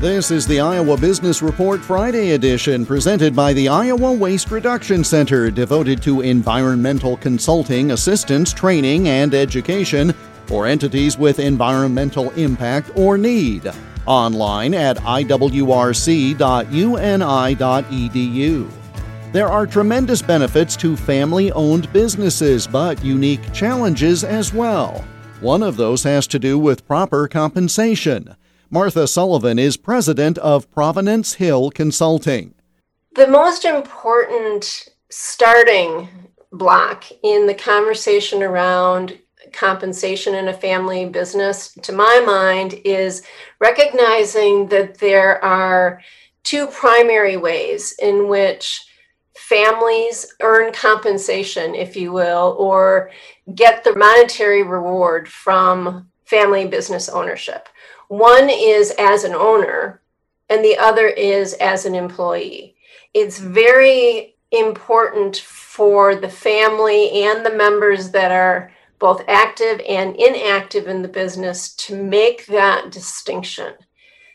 This is the Iowa Business Report Friday edition presented by the Iowa Waste Reduction Center, devoted to environmental consulting, assistance, training, and education for entities with environmental impact or need. Online at iwrc.uni.edu. There are tremendous benefits to family owned businesses, but unique challenges as well. One of those has to do with proper compensation. Martha Sullivan is president of Provenance Hill Consulting. The most important starting block in the conversation around compensation in a family business, to my mind, is recognizing that there are two primary ways in which families earn compensation, if you will, or get the monetary reward from family business ownership. One is as an owner, and the other is as an employee. It's very important for the family and the members that are both active and inactive in the business to make that distinction.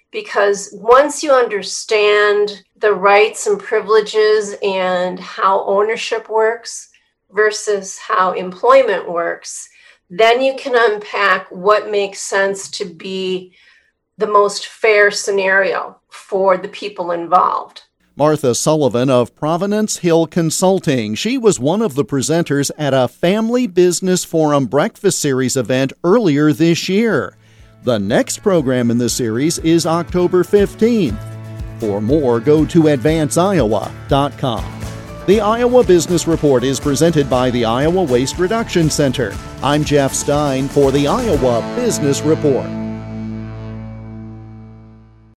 Because once you understand the rights and privileges and how ownership works versus how employment works, then you can unpack what makes sense to be the most fair scenario for the people involved. Martha Sullivan of Provenance Hill Consulting. She was one of the presenters at a Family Business Forum Breakfast Series event earlier this year. The next program in the series is October 15th. For more, go to advanceiowa.com. The Iowa Business Report is presented by the Iowa Waste Reduction Center. I'm Jeff Stein for the Iowa Business Report.